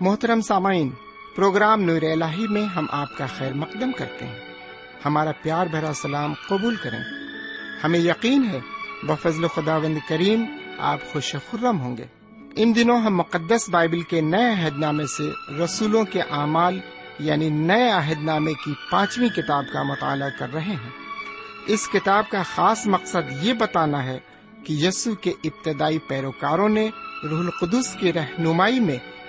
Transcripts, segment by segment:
محترم سامعین، پروگرام نور الہی میں ہم آپ کا خیر مقدم کرتے ہیں۔ ہمارا پیار بھرا سلام قبول کریں۔ ہمیں یقین ہے، بفضل خدا وند کریم آپ خوش خرم ہوں گے۔ ان دنوں ہم مقدس بائبل کے نئے عہد نامے سے رسولوں کے اعمال یعنی نئے عہد نامے کی پانچویں کتاب کا مطالعہ کر رہے ہیں۔ اس کتاب کا خاص مقصد یہ بتانا ہے کہ یسو کے ابتدائی پیروکاروں نے روح القدس کی رہنمائی میں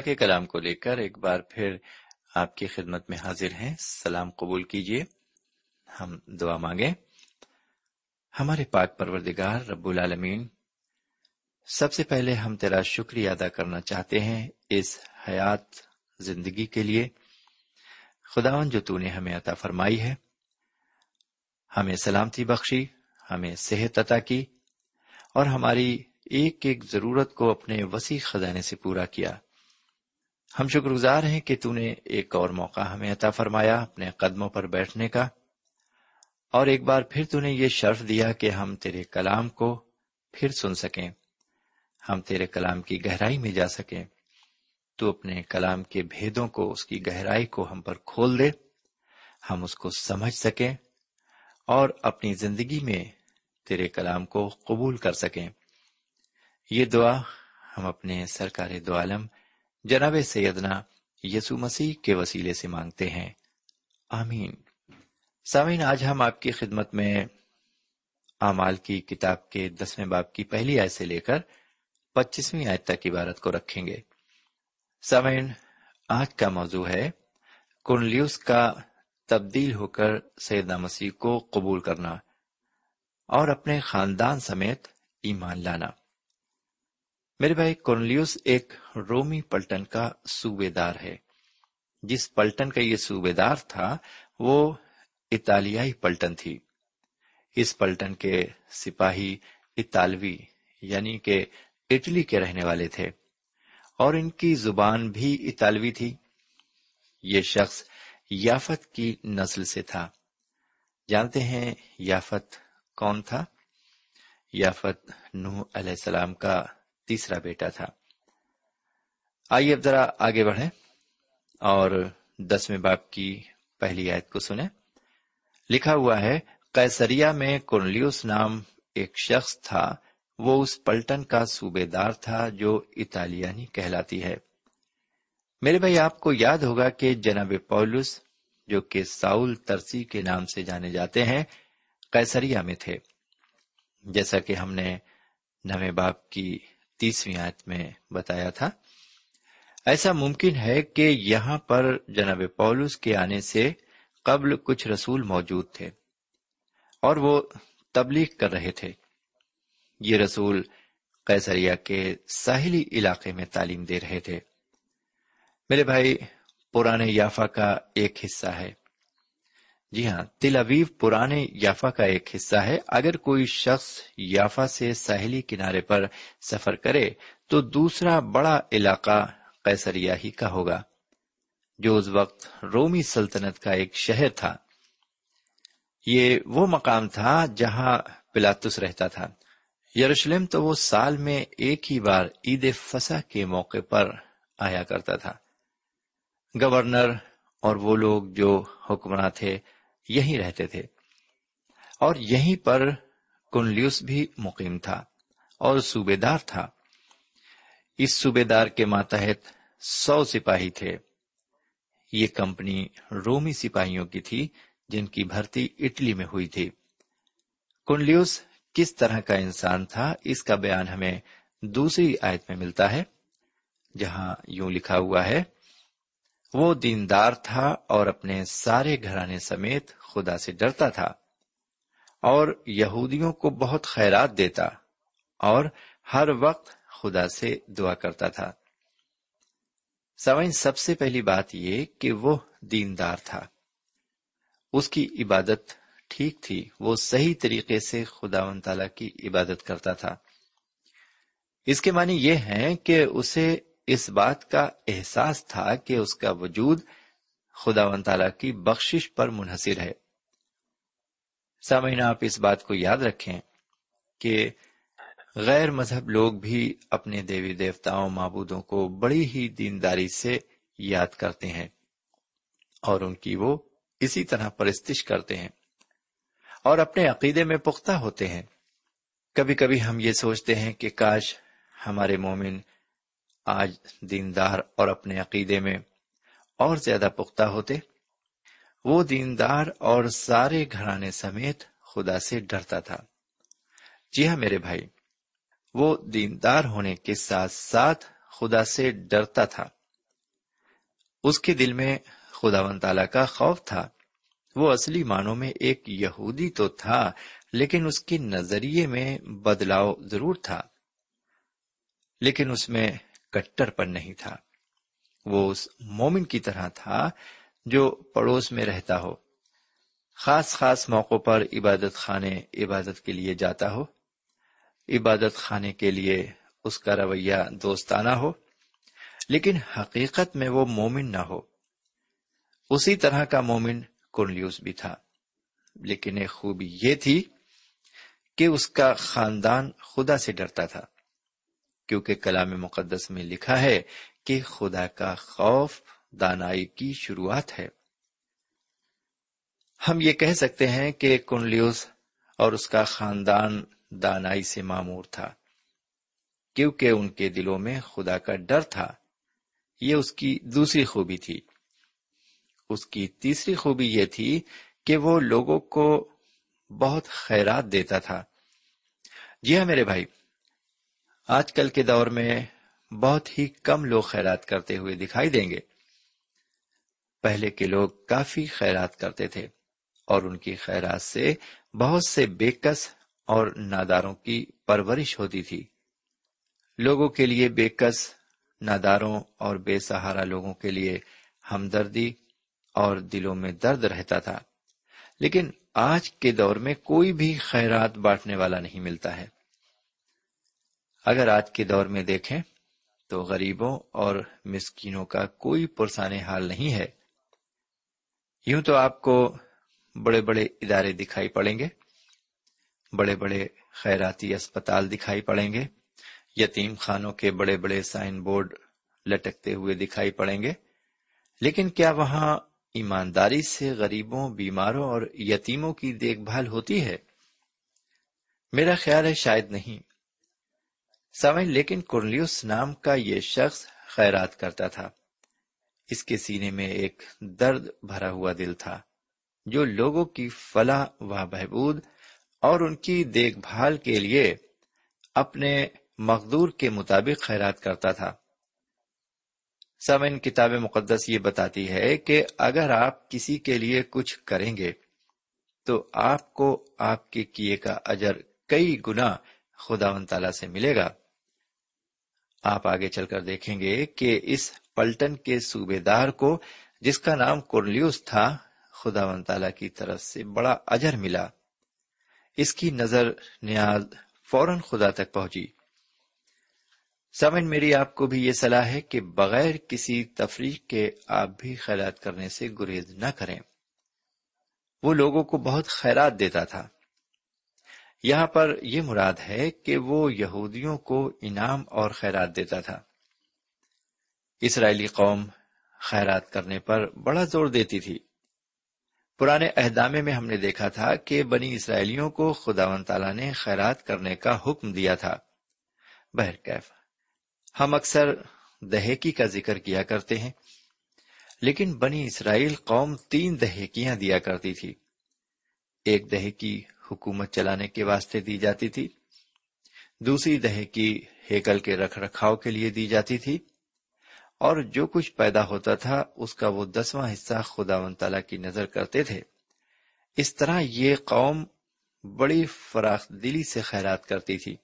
خدا کے کلام کو لے کر ایک بار پھر آپ کی خدمت میں حاضر ہیں۔ سلام قبول کیجیے۔ ہم دعا مانگیں۔ ہمارے پاک پروردگار رب العالمین، سب سے پہلے ہم تیرا شکریہ ادا کرنا چاہتے ہیں اس حیات زندگی کے لیے۔ خداون جو تو نے ہمیں عطا فرمائی ہے، ہمیں سلامتی بخشی، ہمیں صحت عطا کی اور ہماری ایک ایک ضرورت کو اپنے وسیع خزانے سے پورا کیا۔ ہم شکر گزار ہیں کہ تو نے ایک اور موقع ہمیں عطا فرمایا اپنے قدموں پر بیٹھنے کا۔ اور ایک بار پھر تو نے یہ شرف دیا کہ ہم تیرے کلام کو پھر سن سکیں۔ ہم تیرے کلام کی گہرائی میں جا سکیں۔ تو اپنے کلام کے بھیدوں کو، اس کی گہرائی کو ہم پر کھول دے۔ ہم اس کو سمجھ سکیں۔ اور اپنی زندگی میں تیرے کلام کو قبول کر سکیں۔ یہ دعا ہم اپنے سرکار دو عالم جناب سیدنا یسو مسیح کے وسیلے سے مانگتے ہیں۔ آمین۔ سامعین، آج ہم آپ کی خدمت میں اعمال کی کتاب کے دسویں باپ کی پہلی آیت سے لے کر پچیسویں آیت تک عبارت کو رکھیں گے۔ سامعین، آج کا موضوع ہے کنلیوس کا تبدیل ہو کر سیدنا مسیح کو قبول کرنا اور اپنے خاندان سمیت ایمان لانا۔ میرے بھائی، کورنلیوس ایک رومی پلٹن کا صوبے دار ہے۔ جس پلٹن کا یہ صوبے دار تھا، وہ اطالیائی پلٹن تھی۔ اس پلٹن کے سپاہی اطالوی یعنی کہ اٹلی کے رہنے والے تھے۔ اور ان کی زبان بھی اطالوی تھی۔ یہ شخص یافت کی نسل سے تھا۔ جانتے ہیں یافت کون تھا؟ یافت نوح علیہ السلام کا تیسرا بیٹا تھا۔ آئیے اب ذرا آگے بڑھیں اور دسویں باپ کی پہلی آیت کو سنیں۔ لکھا ہوا ہے کیسریا میں کورلیوس نام ایک شخص تھا۔ وہ اس پلٹن کا صوبے دار تھا جو اطالیانی کہلاتی ہے۔ میرے بھائی، آپ کو یاد ہوگا کہ جناب پولس، جو کہ ساؤل ترسی کے نام سے جانے جاتے ہیں کیسریا میں تھے۔ جیسا کہ ہم نے نویں باپ کی تیسویں آیت میں بتایا تھا۔ ایسا ممکن ہے کہ یہاں پر جناب پولس کے آنے سے قبل کچھ رسول موجود تھے اور وہ تبلیغ کر رہے تھے۔ یہ رسول قیصریا کے ساحلی علاقے میں تعلیم دے رہے تھے۔ میرے بھائی، پرانے یافا کا ایک حصہ ہے۔ جی ہاں تل ابیب پرانے یافا کا ایک حصہ ہے۔ اگر کوئی شخص یافا سے ساحلی کنارے پر سفر کرے تو دوسرا بڑا علاقہ قیصریا ہی کا ہوگا، جو اس وقت رومی سلطنت کا ایک شہر تھا۔ یہ وہ مقام تھا جہاں پلاتس رہتا تھا۔ یروشلم تو وہ سال میں ایک ہی بار عید فسا کے موقع پر آیا کرتا تھا۔ گورنر اور وہ لوگ جو حکمراں تھے یہیں رہتے تھے۔ اور یہیں پر کنلیوس بھی مقیم تھا اور صوبے دار تھا۔ اس صوبے دار کے ماتحت سو سپاہی تھے۔ یہ کمپنی رومی سپاہیوں کی تھی جن کی بھرتی اٹلی میں ہوئی تھی۔ کنلیوس کس طرح کا انسان تھا، اس کا بیان ہمیں دوسری آیت میں ملتا ہے، جہاں یوں لکھا ہوا ہے وہ دیندار تھا اور اپنے سارے گھرانے سمیت خدا سے ڈرتا تھا اور یہودیوں کو بہت خیرات دیتا اور ہر وقت خدا سے دعا کرتا تھا۔ سوائن سب سے پہلی بات یہ کہ وہ دیندار تھا۔ اس کی عبادت ٹھیک تھی، وہ صحیح طریقے سے خدا و تعالی کی عبادت کرتا تھا۔ اس کے معنی یہ ہے کہ اسے اس بات کا احساس تھا کہ اس کا وجود خدا و تعالی کی بخشش پر منحصر ہے۔ سامعین، آپ اس بات کو یاد رکھیں کہ غیر مذہب لوگ بھی اپنے دیوی دیوتاؤں، معبودوں کو بڑی ہی دینداری سے یاد کرتے ہیں اور ان کی وہ اسی طرح پرستش کرتے ہیں اور اپنے عقیدے میں پختہ ہوتے ہیں۔ کبھی کبھی ہم یہ سوچتے ہیں کہ کاش ہمارے مومن آج دیندار اور اپنے عقیدے میں اور زیادہ پختہ ہوتے، وہ دیندار اور سارے گھرانے سمیت خدا سے ڈرتا تھا۔ جی ہاں میرے بھائی، وہ دیندار ہونے کے ساتھ ساتھ خدا سے ڈرتا تھا۔ اس کے دل میں خدا و تعالی کا خوف تھا۔ وہ اصلی معنوں میں ایک یہودی تو تھا، لیکن اس کے نظریے میں بدلاؤ ضرور تھا۔ لیکن اس میں کٹر پر نہیں تھا۔ وہ اس مومن کی طرح تھا جو پڑوس میں رہتا ہو۔ خاص خاص موقع پر عبادت خانے عبادت کے لیے جاتا ہو۔ عبادت خانے کے لیے اس کا رویہ دوستانہ ہو، لیکن حقیقت میں وہ مومن نہ ہو۔ اسی طرح کا مومن کنلیوس بھی تھا۔ لیکن ایک خوبی یہ تھی کہ اس کا خاندان خدا سے ڈرتا تھا۔ کیونکہ کلام مقدس میں لکھا ہے کہ خدا کا خوف دانائی کی شروعات ہے۔ ہم یہ کہہ سکتے ہیں کہ کنلیوس اور اس کا خاندان دانائی سے معمور تھا، کیونکہ ان کے دلوں میں خدا کا ڈر تھا۔ یہ اس کی دوسری خوبی تھی۔ اس کی تیسری خوبی یہ تھی کہ وہ لوگوں کو بہت خیرات دیتا تھا۔ جی ہاں میرے بھائی آج کل کے دور میں بہت ہی کم لوگ خیرات کرتے ہوئے دکھائی دیں گے۔ پہلے کے لوگ کافی خیرات کرتے تھے اور ان کی خیرات سے بہت سے بےکس اور ناداروں کی پرورش ہوتی تھی۔ لوگوں کے لیے بےکس ناداروں اور بے سہارا لوگوں کے لیے ہمدردی اور دلوں میں درد رہتا تھا۔ لیکن آج کے دور میں کوئی بھی خیرات بانٹنے والا نہیں ملتا ہے۔ اگر آج کے دور میں دیکھیں تو غریبوں اور مسکینوں کا کوئی پرسانے حال نہیں ہے۔ یوں تو آپ کو بڑے بڑے ادارے دکھائی پڑیں گے، بڑے بڑے خیراتی اسپتال دکھائی پڑیں گے، یتیم خانوں کے بڑے بڑے سائن بورڈ لٹکتے ہوئے دکھائی پڑیں گے۔ لیکن کیا وہاں ایمانداری سے غریبوں، بیماروں اور یتیموں کی دیکھ بھال ہوتی ہے؟ میرا خیال ہے شاید نہیں۔ سمجھ، لیکن کرلیوس نام کا یہ شخص خیرات کرتا تھا۔ اس کے سینے میں ایک درد بھرا ہوا دل تھا، جو لوگوں کی فلاح و بہبود اور ان کی دیکھ بھال کے لیے اپنے مقدور کے مطابق خیرات کرتا تھا۔ سمن کتاب مقدس یہ بتاتی ہے کہ اگر آپ کسی کے لیے کچھ کریں گے تو آپ کو آپ کے کیے کا اجر کئی گنا خدا و تعالی سے ملے گا۔ آپ آگے چل کر دیکھیں گے کہ اس پلٹن کے صوبے دار کو جس کا نام کرلیوس تھا خدا و تعالی کی طرف سے بڑا اجر ملا۔ اس کی نظر نیاز فوراً خدا تک پہنچی۔ سمن میری آپ کو بھی یہ صلاح ہے کہ بغیر کسی تفریح کے آپ بھی خیرات کرنے سے گریز نہ کریں۔ وہ لوگوں کو بہت خیرات دیتا تھا۔ یہاں پر یہ مراد ہے کہ وہ یہودیوں کو انعام اور خیرات دیتا تھا۔ اسرائیلی قوم خیرات کرنے پر بڑا زور دیتی تھی۔ پرانے اہدامے میں ہم نے دیکھا تھا کہ بنی اسرائیلیوں کو خدا و تعالیٰ نے خیرات کرنے کا حکم دیا تھا۔ بہرکیف ہم اکثر دہیکی کا ذکر کیا کرتے ہیں، لیکن بنی اسرائیل قوم تین دہیکیاں دیا کرتی تھی۔ ایک دہیکی حکومت چلانے کے واسطے دی جاتی تھی۔ دوسری دہیکی ہیکل کے رکھ رکھاؤ کے لیے دی جاتی تھی۔ اور جو کچھ پیدا ہوتا تھا، اس کا وہ دسواں حصہ خدا و تعالی کی نظر کرتے تھے۔ اس طرح یہ قوم بڑی فراخ دلی سے خیرات کرتی تھی۔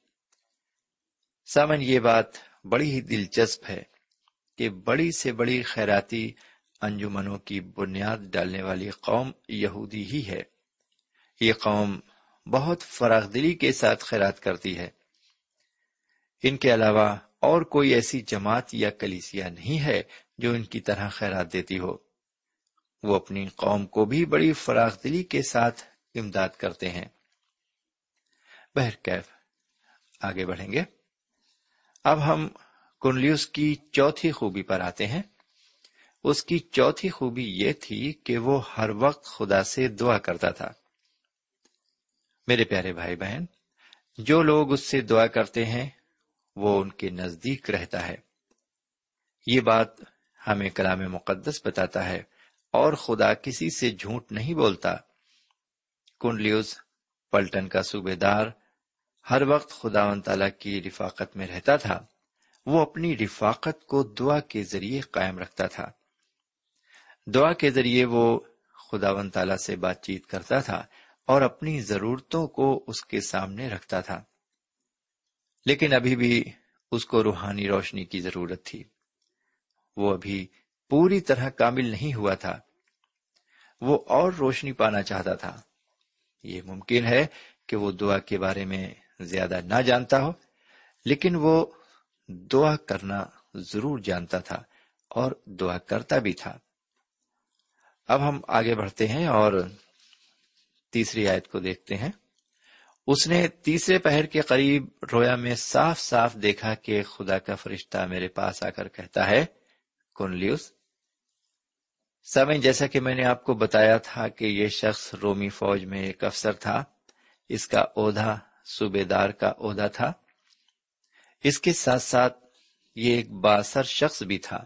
سامن، یہ بات بڑی ہی دلچسپ ہے کہ بڑی سے بڑی خیراتی انجمنوں کی بنیاد ڈالنے والی قوم یہودی ہی ہے۔ یہ قوم بہت فراغ دلی کے ساتھ خیرات کرتی ہے۔ ان کے علاوہ اور کوئی ایسی جماعت یا کلیسیا نہیں ہے جو ان کی طرح خیرات دیتی ہو۔ وہ اپنی قوم کو بھی بڑی فراغ دلی کے ساتھ امداد کرتے ہیں۔ بہرکیف آگے بڑھیں گے۔ اب ہم کنلیوس کی چوتھی خوبی پر آتے ہیں۔ اس کی چوتھی خوبی یہ تھی کہ وہ ہر وقت خدا سے دعا کرتا تھا۔ میرے پیارے بھائی بہن، جو لوگ اس سے دعا کرتے ہیں، وہ ان کے نزدیک رہتا ہے۔ یہ بات ہمیں کلام مقدس بتاتا ہے اور خدا کسی سے جھوٹ نہیں بولتا۔ کنڈلیوز پلٹن کا صوبے دار ہر وقت خدا و تعالی کی رفاقت میں رہتا تھا۔ وہ اپنی رفاقت کو دعا کے ذریعے قائم رکھتا تھا۔ دعا کے ذریعے وہ خدا و تعالی سے بات چیت کرتا تھا۔ اور اپنی ضرورتوں کو اس کے سامنے رکھتا تھا۔ لیکن ابھی بھی اس کو روحانی روشنی کی ضرورت تھی۔ وہ ابھی پوری طرح کامل نہیں ہوا تھا۔ وہ اور روشنی پانا چاہتا تھا۔ یہ ممکن ہے کہ وہ دعا کے بارے میں زیادہ نہ جانتا ہو، لیکن وہ دعا کرنا ضرور جانتا تھا اور دعا کرتا بھی تھا۔ اب ہم آگے بڑھتے ہیں اور تیسری آیت کو دیکھتے ہیں۔ اس نے تیسرے پہر کے قریب رویا میں صاف صاف دیکھا کہ خدا کا فرشتہ میرے پاس آ کر کہتا ہے کنلیوس سمے جیسا کہ میں نے آپ کو بتایا تھا کہ یہ شخص رومی فوج میں ایک افسر تھا۔ اس کا عہدہ صوبے دار کا عہدہ تھا۔ اس کے ساتھ ساتھ یہ ایک باثر شخص بھی تھا۔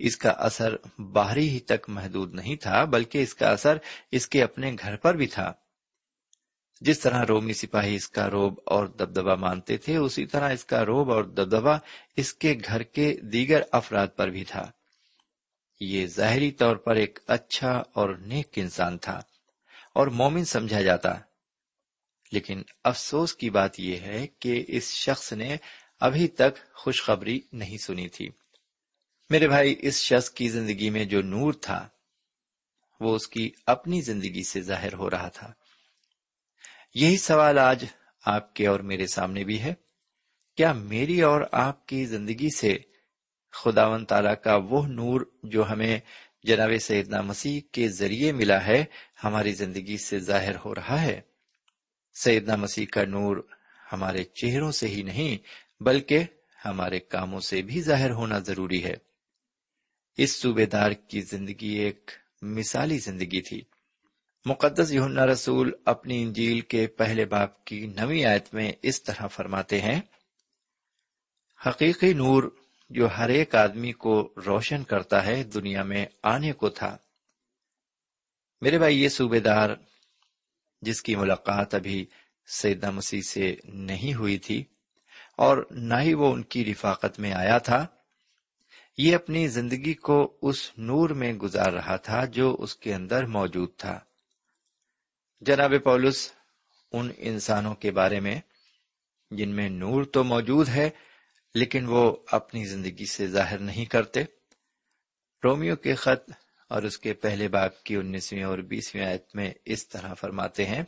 اس کا اثر باہری ہی تک محدود نہیں تھا، بلکہ اس کا اثر اس کے اپنے گھر پر بھی تھا۔ جس طرح رومی سپاہی اس کا روب اور دبدبا مانتے تھے، اسی طرح اس کا روب اور دبدبا اس کے گھر کے دیگر افراد پر بھی تھا۔ یہ ظاہری طور پر ایک اچھا اور نیک انسان تھا اور مومن سمجھا جاتا۔ لیکن افسوس کی بات یہ ہے کہ اس شخص نے ابھی تک خوشخبری نہیں سنی تھی۔ میرے بھائی، اس شخص کی زندگی میں جو نور تھا، وہ اس کی اپنی زندگی سے ظاہر ہو رہا تھا۔ یہی سوال آج آپ کے اور میرے سامنے بھی ہے۔ کیا میری اور آپ کی زندگی سے خداون تعالی کا وہ نور جو ہمیں جناب سیدنا مسیح کے ذریعے ملا ہے، ہماری زندگی سے ظاہر ہو رہا ہے؟ سیدنا مسیح کا نور ہمارے چہروں سے ہی نہیں، بلکہ ہمارے کاموں سے بھی ظاہر ہونا ضروری ہے۔ اس صوبے دار کی زندگی ایک مثالی زندگی تھی۔ مقدس یونا رسول اپنی انجیل کے پہلے باپ کی نوی آیت میں اس طرح فرماتے ہیں، حقیقی نور جو ہر ایک آدمی کو روشن کرتا ہے دنیا میں آنے کو تھا۔ میرے بھائی، یہ صوبے دار جس کی ملاقات ابھی سیدہ مسیح سے نہیں ہوئی تھی اور نہ ہی وہ ان کی رفاقت میں آیا تھا یہ اپنی زندگی کو اس نور میں گزار رہا تھا جو اس کے اندر موجود تھا۔ جناب پولس، ان انسانوں کے بارے میں، جن میں نور تو موجود ہے، لیکن وہ اپنی زندگی سے ظاہر نہیں کرتے۔ رومیو کے خط اور اس کے پہلے باپ کی انیسویں اور بیسویں آیت میں اس طرح فرماتے ہیں،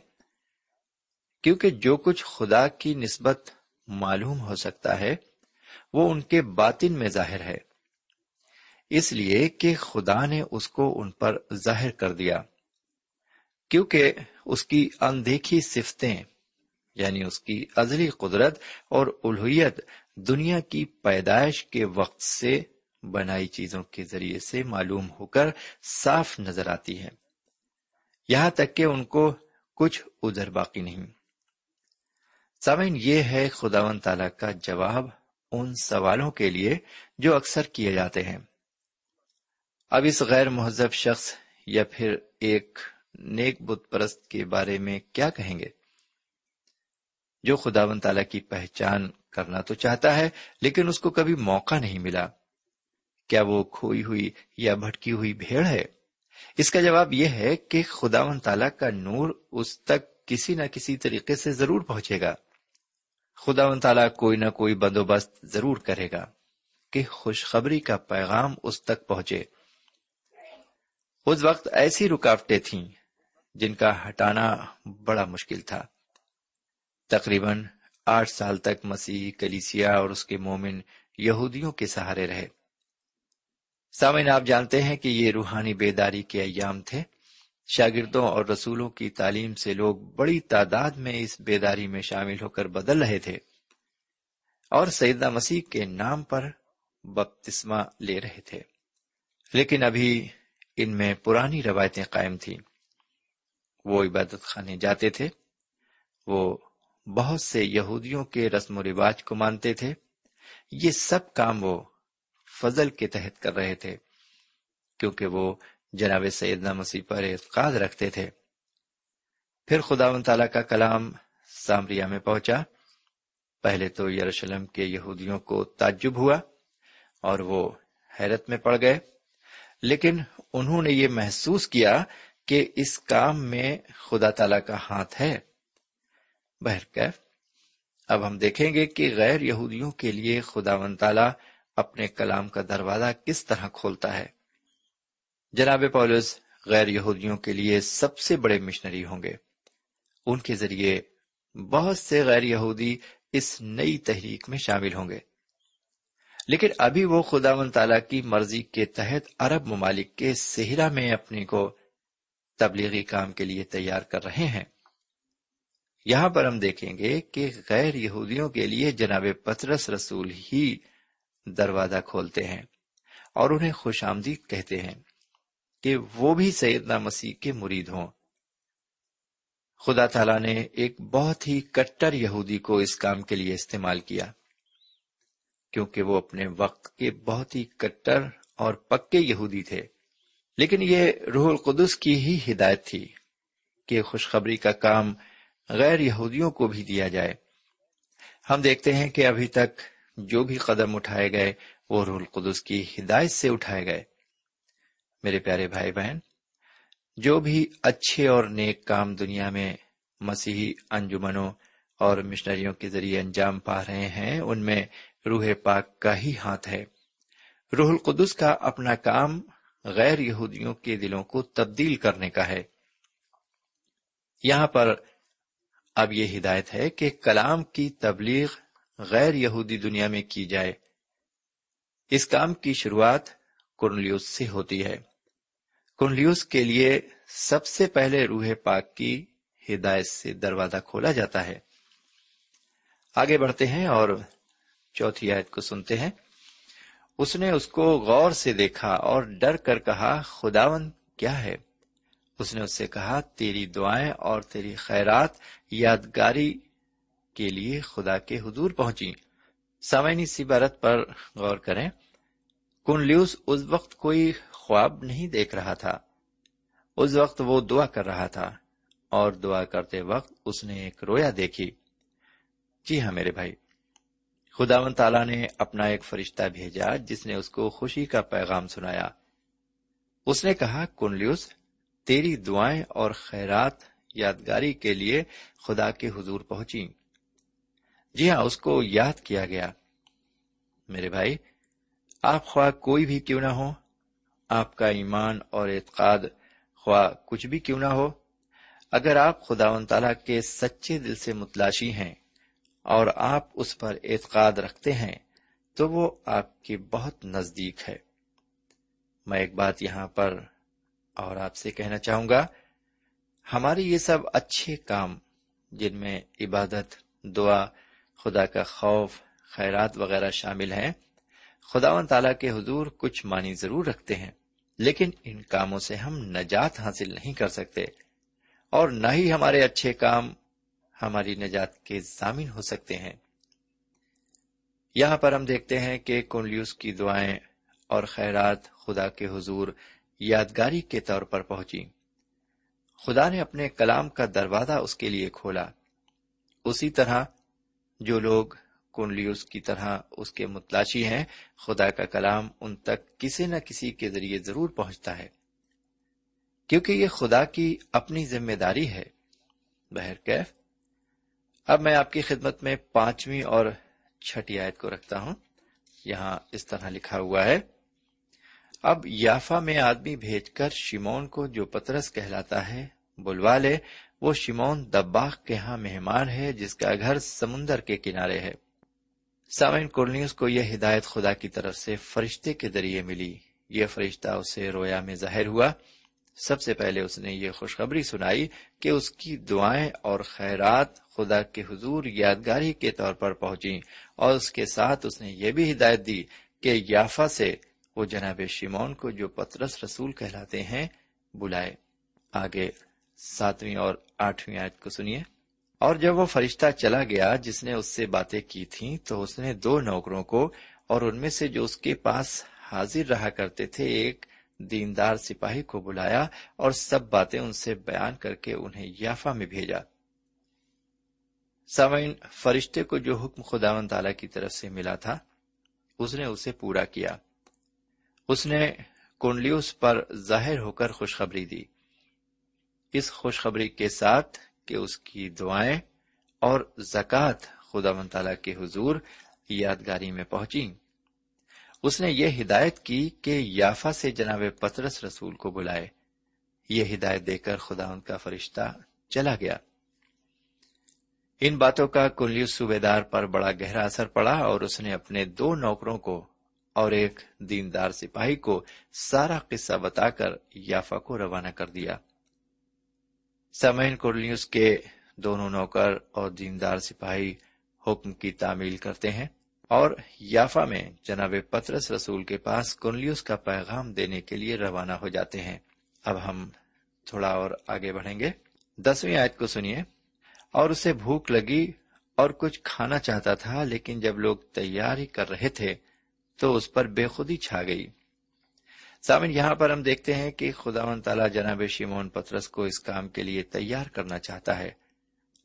کیونکہ جو کچھ خدا کی نسبت معلوم ہو سکتا ہے، وہ ان کے باطن میں ظاہر ہے۔ اس لیے کہ خدا نے اس کو ان پر ظاہر کر دیا۔ کیونکہ اس کی اندیکھی صفتیں یعنی اس کی ازلی قدرت اور الوحیت دنیا کی پیدائش کے وقت سے بنائی چیزوں کے ذریعے سے معلوم ہو کر صاف نظر آتی ہے۔ یہاں تک کہ ان کو کچھ ادھر باقی نہیں۔ سامعین، یہ ہے خداون تعالی کا جواب ان سوالوں کے لیے جو اکثر کیے جاتے ہیں۔ اب اس غیر مہذب شخص یا پھر ایک نیک بت پرست کے بارے میں کیا کہیں گے؟ جو خداون تعالی کی پہچان کرنا تو چاہتا ہے، لیکن اس کو کبھی موقع نہیں ملا۔ کیا وہ کھوئی ہوئی یا بھٹکی ہوئی بھیڑ ہے؟ اس کا جواب یہ ہے کہ خدا و تعالی کا نور اس تک کسی نہ کسی طریقے سے ضرور پہنچے گا۔ خدا و تعالیٰ کوئی نہ کوئی بندوبست ضرور کرے گا کہ خوشخبری کا پیغام اس تک پہنچے۔ اس وقت ایسی رکاوٹیں تھیں جن کا ہٹانا بڑا مشکل تھا۔ تقریباً آٹھ سال تک مسیح، کلیسیا اور اس کے مومن یہودیوں کے سہارے رہے۔ سامعین، آپ جانتے ہیں کہ یہ روحانی بیداری کے ایام تھے۔ شاگردوں اور رسولوں کی تعلیم سے لوگ بڑی تعداد میں اس بیداری میں شامل ہو کر بدل رہے تھے۔ اور سیدہ مسیح کے نام پر بپتسما لے رہے تھے۔ لیکن ابھی ان میں پرانی روایتیں قائم تھیں۔ وہ عبادت خانے جاتے تھے۔ وہ بہت سے یہودیوں کے رسم و رواج کو مانتے تھے۔ یہ سب کام وہ فضل کے تحت کر رہے تھے، کیونکہ وہ جناب سیدنا مسیح پر اعتقاد رکھتے تھے۔ پھر خدا و تعالی کا کلام سامریا میں پہنچا۔ پہلے تو یروشلم کے یہودیوں کو تعجب ہوا اور وہ حیرت میں پڑ گئے۔ لیکن انہوں نے یہ محسوس کیا کہ اس کام میں خدا تعالی کا ہاتھ ہے۔ بہرکیف اب ہم دیکھیں گے کہ غیر یہودیوں کے لیے خدا و تعالی اپنے کلام کا دروازہ کس طرح کھولتا ہے۔ جناب پولس، غیر یہودیوں کے لیے سب سے بڑے مشنری ہوں گے۔ ان کے ذریعے بہت سے غیر یہودی اس نئی تحریک میں شامل ہوں گے۔ لیکن ابھی وہ خدا و تعالی کی مرضی کے تحت عرب ممالک کے صحرا میں اپنے کو تبلیغی کام کے لیے تیار کر رہے ہیں۔ یہاں پر ہم دیکھیں گے کہ غیر یہودیوں کے لیے جناب پترس رسول ہی دروازہ کھولتے ہیں اور انہیں خوش آمدید کہتے ہیں کہ وہ بھی سیدنا مسیح کے مرید ہوں۔ خدا تعالی نے ایک بہت ہی کٹر یہودی کو اس کام کے لیے استعمال کیا۔ کیونکہ وہ اپنے وقت کے بہت ہی کٹر اور پکے یہودی تھے۔ لیکن یہ روح القدس کی ہی ہدایت تھی کہ خوشخبری کا کام غیر یہودیوں کو بھی دیا جائے۔ ہم دیکھتے ہیں کہ ابھی تک جو بھی قدم اٹھائے گئے، وہ رول القدس کی ہدایت سے اٹھائے گئے۔ میرے پیارے بھائی بہن، جو بھی اچھے اور نیک کام دنیا میں مسیحی انجمنوں اور مشنریوں کے ذریعے انجام پا رہے ہیں، ان میں روح پاک کا ہی ہاتھ ہے۔ روح القدس کا اپنا کام غیر یہودیوں کے دلوں کو تبدیل کرنے کا ہے۔ یہاں پر اب یہ ہدایت ہے کہ کلام کی تبلیغ غیر یہودی دنیا میں کی جائے۔ اس کام کی شروعات کنلیوس سے ہوتی ہے۔ کنلیوس کے لیے سب سے پہلے روح پاک کی ہدایت سے دروازہ کھولا جاتا ہے۔ آگے بڑھتے ہیں اور چوتھی آیت کو سنتے ہیں۔ اس نے اس کو غور سے دیکھا اور ڈر کر کہا خداون کیا ہے؟ اس نے اس سے کہا، تیری دعائیں اور تیری خیرات یادگاری کے لیے خدا کے حضور پہنچی۔ سامعین سی بارت پر غور کریں۔ کنلیوس اس وقت کوئی خواب نہیں دیکھ رہا تھا۔ اس وقت وہ دعا کر رہا تھا اور دعا کرتے وقت اس نے ایک رویا دیکھی۔ جی ہاں میرے بھائی خدا و تعالیٰ نے اپنا ایک فرشتہ بھیجا جس نے اس کو خوشی کا پیغام سنایا۔ اس نے کہا کنلیوس تیری دعائیں اور خیرات یادگاری کے لیے خدا کے حضور پہنچی۔ جی ہاں اس کو یاد کیا گیا۔ میرے بھائی، آپ خواہ کوئی بھی کیوں نہ ہو، آپ کا ایمان اور اعتقاد خواہ کچھ بھی کیوں نہ ہو، اگر آپ خدا و تعالی کے سچے دل سے متلاشی ہیں اور آپ اس پر اعتقاد رکھتے ہیں، تو وہ آپ کے بہت نزدیک ہے۔ میں ایک بات یہاں پر اور آپ سے کہنا چاہوں گا ہمارے یہ سب اچھے کام جن میں عبادت، دعا، خدا کا خوف، خیرات وغیرہ شامل ہیں خدا و تعالیٰ کے حضور کچھ معنی ضرور رکھتے ہیں، لیکن ان کاموں سے ہم نجات حاصل نہیں کر سکتے، اور نہ ہی ہمارے اچھے کام ہماری نجات کے ضامن ہو سکتے ہیں۔ یہاں پر ہم دیکھتے ہیں کہ کنلیوس کی دعائیں اور خیرات خدا کے حضور یادگاری کے طور پر پہنچی۔ خدا نے اپنے کلام کا دروازہ اس کے لیے کھولا۔ اسی طرح جو لوگ کنلیوس کی طرح اس کے متلاشی ہیں، خدا کا کلام ان تک کسی نہ کسی کے ذریعے ضرور پہنچتا ہے۔ کیونکہ یہ خدا کی اپنی ذمہ داری ہے۔ بہرکیف اب میں آپ کی خدمت میں پانچویں اور چھٹی آیت کو رکھتا ہوں۔ یہاں اس طرح لکھا ہوا ہے، اب یافا میں آدمی بھیج کر شیمون کو جو پترس کہلاتا ہے، بلوا لے۔ وہ شیمون دباغ کے ہاں مہمان ہے، جس کا گھر سمندر کے کنارے ہے۔ سامعین، کورنیوس کو یہ ہدایت خدا کی طرف سے فرشتے کے ذریعے ملی۔ یہ فرشتہ اسے رویا میں ظاہر ہوا۔ سب سے پہلے اس نے یہ خوشخبری سنائی کہ اس کی دعائیں اور خیرات خدا کے حضور یادگاری کے طور پر پہنچی اور اس کے ساتھ اس نے یہ بھی ہدایت دی کہ یافا سے وہ جناب شیمون کو جو پترس رسول کہلاتے ہیں، بلائے۔ آگے ساتویں اور آٹھویں آیت کو سنیے۔ اور جب وہ فرشتہ چلا گیا جس نے اس سے باتیں کی تھیں تو اس نے دو نوکروں کو اور ان میں سے جو اس کے پاس حاضر رہا کرتے تھے، ایک دیندار سپاہی کو بلایا اور سب باتیں ان سے بیان کر کے انہیں یافا میں بھیجا۔ سامعین، فرشتے کو جو حکم خدا و تعالی کی طرف سے ملا تھا، اس نے اسے پورا کیا۔ اس نے کنڈلیوس پر ظاہر ہو کر خوشخبری دی۔ اس خوشخبری کے ساتھ کہ اس کی دعائیں اور زکوٰۃ خدا من تعالی کے حضور یادگاری میں پہنچی اس نے یہ ہدایت کی کہ یافا سے جناب پترس رسول کو بلائے۔ یہ ہدایت دے کر خدا ان کا فرشتہ چلا گیا۔ ان باتوں کا کلیو صوبے دار پر بڑا گہرا اثر پڑا اور اس نے اپنے دو نوکروں کو اور ایک دیندار سپاہی کو سارا قصہ بتا کر یافا کو روانہ کر دیا۔ سمین کورلیوس کے دونوں نوکر اور دیندار سپاہی حکم کی تعمیل کرتے ہیں۔ اور یافا میں جناب پترس رسول کے پاس کنلیوس کا پیغام دینے کے لیے روانہ ہو جاتے ہیں۔ اب ہم تھوڑا اور آگے بڑھیں گے۔ دسویں آیت کو سنیے۔ اور اسے بھوک لگی اور کچھ کھانا چاہتا تھا، لیکن جب لوگ تیاری کر رہے تھے تو اس پر بے خودی چھا گئی۔ سامن یہاں پر ہم دیکھتے ہیں کہ خدا و تعالیٰ جناب شیمون پترس کو اس کام کے لیے تیار کرنا چاہتا ہے۔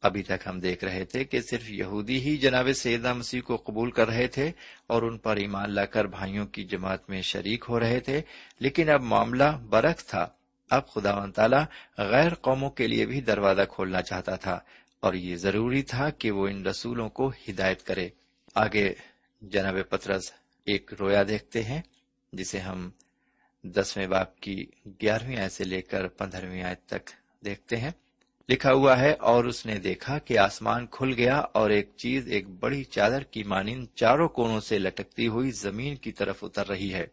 ابھی تک ہم دیکھ رہے تھے کہ صرف یہودی ہی جناب سیدہ مسیح کو قبول کر رہے تھے اور ان پر ایمان لا کر بھائیوں کی جماعت میں شریک ہو رہے تھے، لیکن اب معاملہ برعکس تھا۔ اب خدا و تعالیٰ غیر قوموں کے لیے بھی دروازہ کھولنا چاہتا تھا اور یہ ضروری تھا کہ وہ ان رسولوں کو ہدایت کرے۔ آگے جناب پترس ایک رویا دیکھتے ہیں، جسے ہم دسویں باپ کی گیارہویں آیت سے لے کر پندرہویں آیت تک دیکھتے ہیں۔ لکھا ہوا ہے، اور اس نے دیکھا کہ آسمان کھل گیا اور ایک چیز، ایک بڑی چادر کی مانند چاروں کونوں سے لٹکتی ہوئی زمین کی طرف اتر رہی ہے،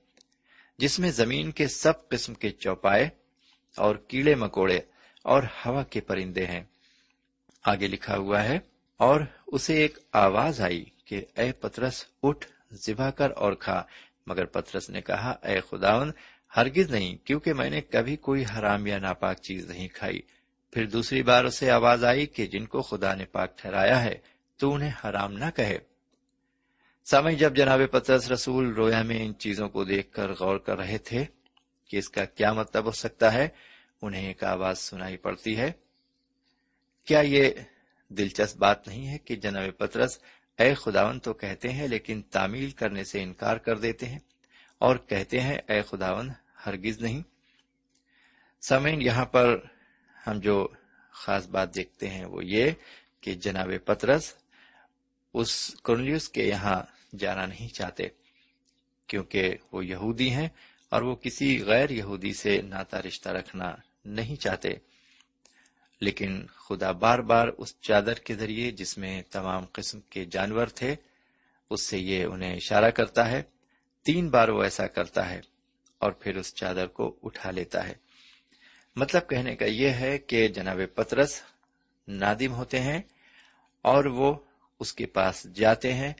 جس میں زمین کے سب قسم کے چوپائے اور کیڑے مکوڑے اور ہوا کے پرندے ہیں۔ آگے لکھا ہوا ہے، اور اسے ایک آواز آئی کہ، اے پترس، اٹھ، ذبح کر اور کھا۔ مگر پترس نے کہا، اے خداون ہرگز نہیں، کیونکہ میں نے کبھی کوئی حرام یا ناپاک چیز نہیں کھائی۔ پھر دوسری بار اسے آواز آئی کہ جن کو خدا نے پاک ٹھہرایا ہے، تو انہیں حرام نہ کہے۔ سامع جب جناب پترس رسول رویا میں ان چیزوں کو دیکھ کر غور کر رہے تھے کہ اس کا کیا مطلب ہو سکتا ہے، انہیں ایک آواز سنائی پڑتی ہے۔ کیا یہ دلچسپ بات نہیں ہے کہ جناب پترس اے خداون تو کہتے ہیں لیکن تعمیل کرنے سے انکار کر دیتے ہیں اور کہتے ہیں اے خداون ہرگز نہیں۔ سمین یہاں پر ہم جو خاص بات دیکھتے ہیں وہ یہ کہ جناب پترس اس کرنلیس کے یہاں جانا نہیں چاہتے کیونکہ وہ یہودی ہیں اور وہ کسی غیر یہودی سے ناتا رشتہ رکھنا نہیں چاہتے۔ لیکن خدا بار بار اس چادر کے ذریعے جس میں تمام قسم کے جانور تھے، اس سے یہ انہیں اشارہ کرتا ہے، تین بار وہ ایسا کرتا ہے اور پھر اس چادر کو اٹھا لیتا ہے۔ مطلب کہنے کا یہ ہے کہ جناب پترس نادم ہوتے ہیں اور وہ اس کے پاس جاتے ہیں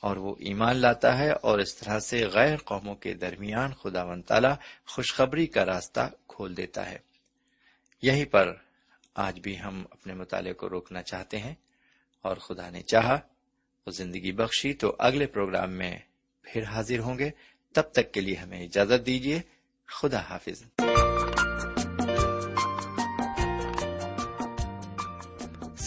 اور وہ ایمان لاتا ہے اور اس طرح سے غیر قوموں کے درمیان خدا و تعالی خوشخبری کا راستہ کھول دیتا ہے۔ یہیں پر آج بھی ہم اپنے مطالعے کو روکنا چاہتے ہیں اور خدا نے چاہا وہ زندگی بخشی تو اگلے پروگرام میں پھر حاضر ہوں گے۔ تب تک کے لیے ہمیں اجازت دیجیے خدا حافظ۔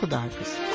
خدا حافظ۔